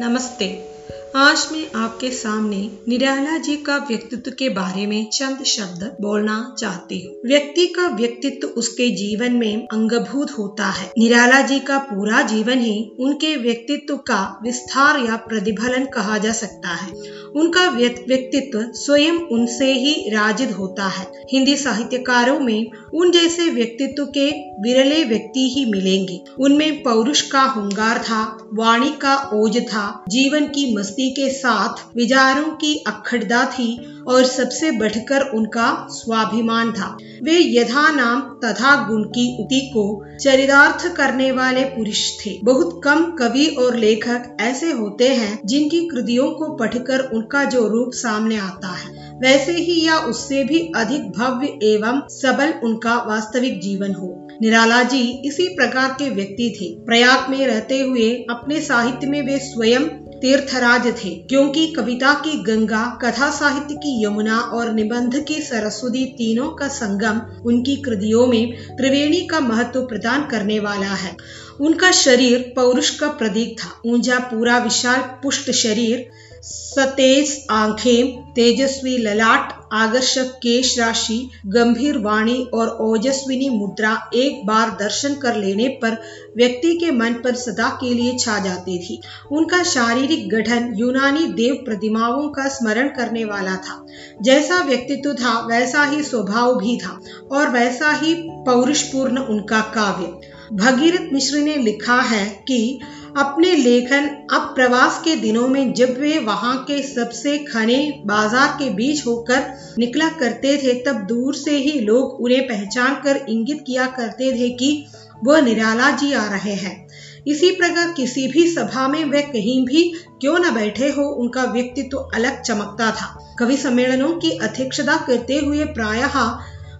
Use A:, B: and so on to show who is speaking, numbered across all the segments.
A: नमस्ते। आज मैं आपके सामने निराला जी का व्यक्तित्व के बारे में चंद शब्द बोलना चाहती हूँ। व्यक्ति का व्यक्तित्व उसके जीवन में अंगभूत होता है। निराला जी का पूरा जीवन ही उनके व्यक्तित्व का विस्तार या प्रतिफलन कहा जा सकता है। उनका व्यक्तित्व स्वयं उनसे ही राजिद होता है। हिंदी साहित्यकारों में उन जैसे व्यक्तित्व के विरले व्यक्ति ही मिलेंगे। उनमें पौरुष का हुंगार था, वाणी का ओज था, जीवन की मस्ती के साथ विचारों की अखड़दा थी और सबसे बढ़कर उनका स्वाभिमान था। वे यथा नाम तथा गुण की उक्ति को चरितार्थ करने वाले पुरुष थे। बहुत कम कवि और लेखक ऐसे होते हैं जिनकी कृतियों को पढ़कर उनका जो रूप सामने आता है, वैसे ही या उससे भी अधिक भव्य एवं सबल उनका वास्तविक जीवन हो। निराला जी इसी प्रकार के व्यक्ति थे। प्रयाग में रहते हुए अपने साहित्य में वे स्वयं तीर्थराज थे, क्योंकि कविता की गंगा, कथा साहित्य की यमुना और निबंध की सरस्वती तीनों का संगम उनकी कृतियों में त्रिवेणी का महत्व प्रदान करने वाला है। उनका शरीर पौरुष का प्रतीक था। ऊँचा पूरा विशाल पुष्ट शरीर सतेज आँखें, तेजस्वी ललाट, आकर्षक केश राशि, गंभीर वाणी और ओजस्विनी मुद्रा एक बार दर्शन कर लेने पर व्यक्ति के मन पर सदा के लिए छा जाती थी। उनका शारीरिक गठन यूनानी देव प्रतिमाओं का स्मरण करने वाला था। जैसा व्यक्तित्व था, वैसा ही स्वभाव भी था और वैसा ही पौरुषपूर्ण उनका काव्य। भगीरथ मिश्र ने लिखा है कि अपने लेखन अब प्रवास के दिनों में जब वे वहाँ के सबसे खने बाज़ार के बीच होकर निकला करते थे, तब दूर से ही लोग उन्हें पहचान कर इंगित किया करते थे कि वह निराला जी आ रहे हैं। इसी प्रकार किसी भी सभा में वे कहीं भी क्यों न बैठे हो, उनका व्यक्तित्व तो अलग चमकता था। कवि सम्मेलनों की अध्यक्षता करते हुए प्रायः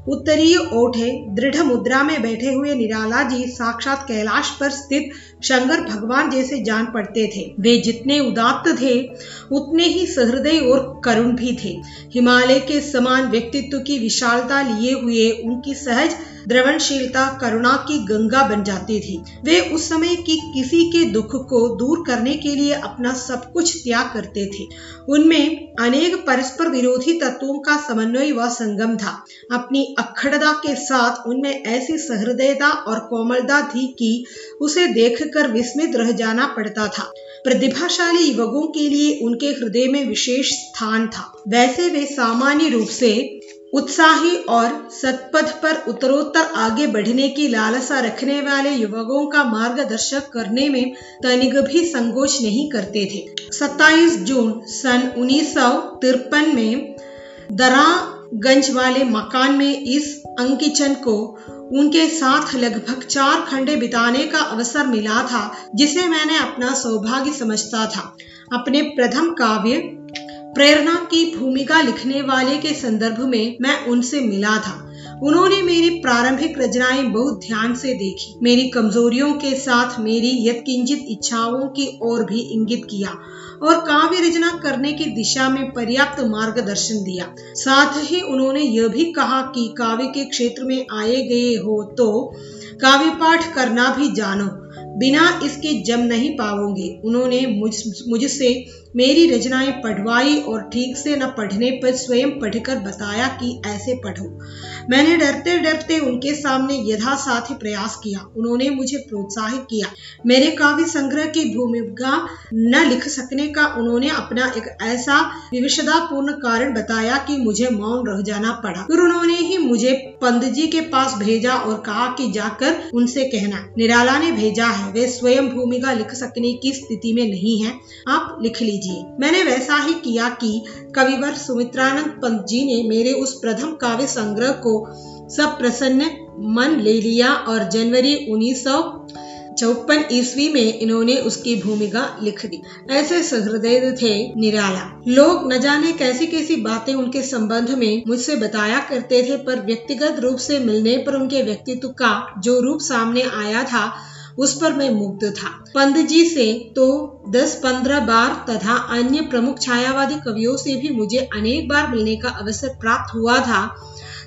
A: उत्तरीय ओठे दृढ़ मुद्रा में बैठे हुए निराला जी साक्षात कैलाश पर स्थित शंकर भगवान जैसे जान पड़ते थे। वे जितने उदात्त थे, उतने ही सहृदय और करुण भी थे। हिमालय के समान व्यक्तित्व की विशालता लिए हुए उनकी सहज द्रवणशीलता, करुणा की गंगा बन जाती थी। वे उस समय की किसी के दुख को दूर करने के लिए अपना सब कुछ त्याग करते थे। उनमें अनेक परस्पर विरोधी तत्वों का समन्वय व संगम था। अपनी अखड़ता के साथ उनमें ऐसी सहृदयता और कोमलता थी कि उसे देखकर विस्मित रह जाना पड़ता था। प्रतिभाशाली युवकों के लिए उनके हृदय में विशेष स्थान था। वैसे वे सामान्य रूप से उत्साही और सतपथ पर उत्तरोत्तर आगे बढ़ने की लालसा रखने वाले युवकों का मार्गदर्शक करने में तनिक भी संकोच नहीं करते थे। 27 जून सन उन्नीस में दरागंज वाले मकान में इस अंकिचन को उनके साथ लगभग चार खंडे बिताने का अवसर मिला था, जिसे मैंने अपना सौभाग्य समझता था। अपने प्रथम काव्य प्रेरणा की भूमिका लिखने वाले के संदर्भ में मैं उनसे मिला था। उन्होंने मेरी प्रारंभिक रचनाएँ बहुत ध्यान से देखी। मेरी कमजोरियों के साथ मेरी यत्किंचित इच्छाओं की ओर भी इंगित किया और काव्य रचना करने की दिशा में पर्याप्त मार्गदर्शन दिया। साथ ही उन्होंने यह भी कहा कि काव्य के क्षेत्र में आए गए हो तो काव्य पाठ करना भी जानो। बिना इसके जम नहीं पाओगे। उन्होंने मुझ, मुझसे मेरी रचनाएँ पढ़वाई और ठीक से न पढ़ने पर स्वयं पढ़कर बताया कि ऐसे पढ़ो। मैंने डरते डरते उनके सामने यथासाथ प्रयास किया। उन्होंने मुझे प्रोत्साहित किया। मेरे काव्य संग्रह की भूमिका न लिख सकने का उन्होंने अपना एक ऐसा विविशतापूर्ण कारण बताया कि मुझे मौन रह जाना पड़ा। फिर उन्होंने ही मुझे पंत जी के पास भेजा और कहा कि जाकर उनसे कहना। निराला ने भेजा है, वे स्वयं भूमिका लिख सकने की स्थिति में नहीं है। आप लिख लीजिए। मैंने वैसा ही किया कि कविवर सुमित्रानंद पंत जी ने मेरे उस प्रथम काव्य संग्रह को सब प्रसन्न मन ले लिया और जनवरी उन्नीस चौपन ईस्वी में इन्होंने उसकी भूमिका लिख दी। ऐसे सहृदय थे निराला। लोग न जाने कैसी कैसी बातें उनके संबंध में मुझसे बताया करते थे, पर व्यक्तिगत रूप से मिलने पर उनके व्यक्तित्व का जो रूप सामने आया था उस पर मैं मुग्ध था। पंत जी से तो 10-15 बार तथा अन्य प्रमुख छायावादी कवियों से भी मुझे अनेक बार मिलने का अवसर प्राप्त हुआ था।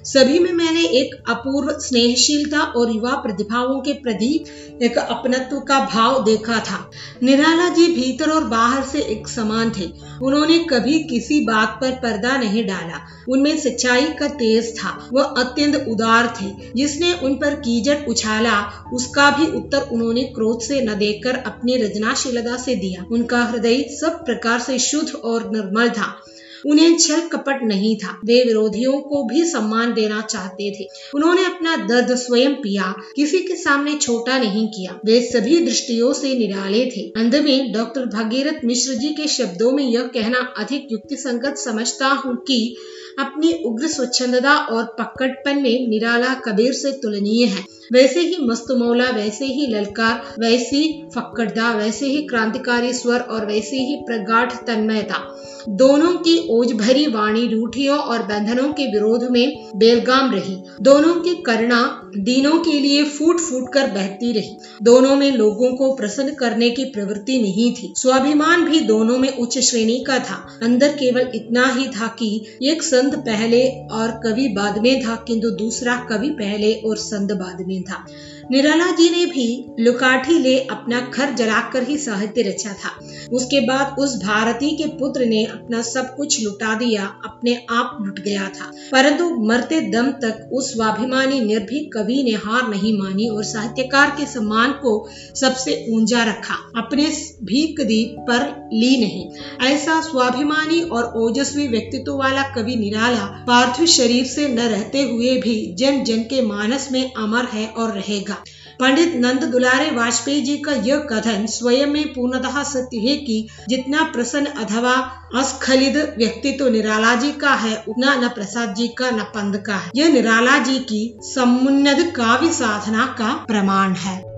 A: सभी में मैंने एक अपूर्व स्नेहशीलता और युवा प्रतिभाओं के प्रति एक अपनत्व का भाव देखा था। निराला जी भीतर और बाहर से एक समान थे। उन्होंने कभी किसी बात पर पर्दा नहीं डाला। उनमें सच्चाई का तेज था। वह अत्यंत उदार थे। जिसने उन पर कीचड़ उछाला, उसका भी उत्तर उन्होंने क्रोध से न देकर अपनी रचनाशीलता से दिया। उनका हृदय सब प्रकार से शुद्ध और निर्मल था। उन्हें छल कपट नहीं था। वे विरोधियों को भी सम्मान देना चाहते थे। उन्होंने अपना दर्द स्वयं पिया, किसी के सामने छोटा नहीं किया। वे सभी दृष्टियों से निराले थे। अंत में डॉक्टर भागीरथ मिश्र जी के शब्दों में यह कहना अधिक युक्ति संगत समझता हूँ कि अपनी उग्र स्वच्छंदता और पकड़पन में निराला कबीर से तुलनीय है। वैसे ही मस्तमौला वैसे ही ललकार, वैसी फक्कड़दा, वैसे ही क्रांतिकारी स्वर और वैसे ही प्रगाढ़ तन्मयता। दोनों की ओज भरी वाणी रूठियों और बंधनों के विरोध में बेलगाम रही। दोनों की करुणा दिनों के लिए फूट फूट कर बहती रही। दोनों में लोगों को प्रसन्न करने की प्रवृत्ति नहीं थी। स्वाभिमान भी दोनों में उच्च श्रेणी का था। अंदर केवल इतना ही था कि एक संत पहले और कवि बाद में था, किंतु दूसरा कवि पहले और संत बाद में। था निराला जी ने भी लुकाठी ले अपना घर जलाकर ही साहित्य रचा था। उसके बाद उस भारती के पुत्र ने अपना सब कुछ लुटा दिया, अपने आप लुट गया था। परंतु मरते दम तक उस स्वाभिमानी निर्भीक कवि ने हार नहीं मानी और साहित्यकार के सम्मान को सबसे ऊँचा रखा। अपने भीख दी पर ली नहीं। ऐसा स्वाभिमानी और ओजस्वी व्यक्तित्व वाला कवि निराला पार्थिव शरीर से न रहते हुए भी जन जन के मानस में अमर है और रहेगा। पंडित नंद दुलारे वाजपेयी जी का यह कथन स्वयं में पूर्णतः सत्य है कि जितना प्रसन्न अथवा अस्खलित व्यक्तित्व निराला जी का है, उतना न प्रसाद जी का, न पंद का है। यह निराला जी की समुन्नत काव्य साधना का प्रमाण है।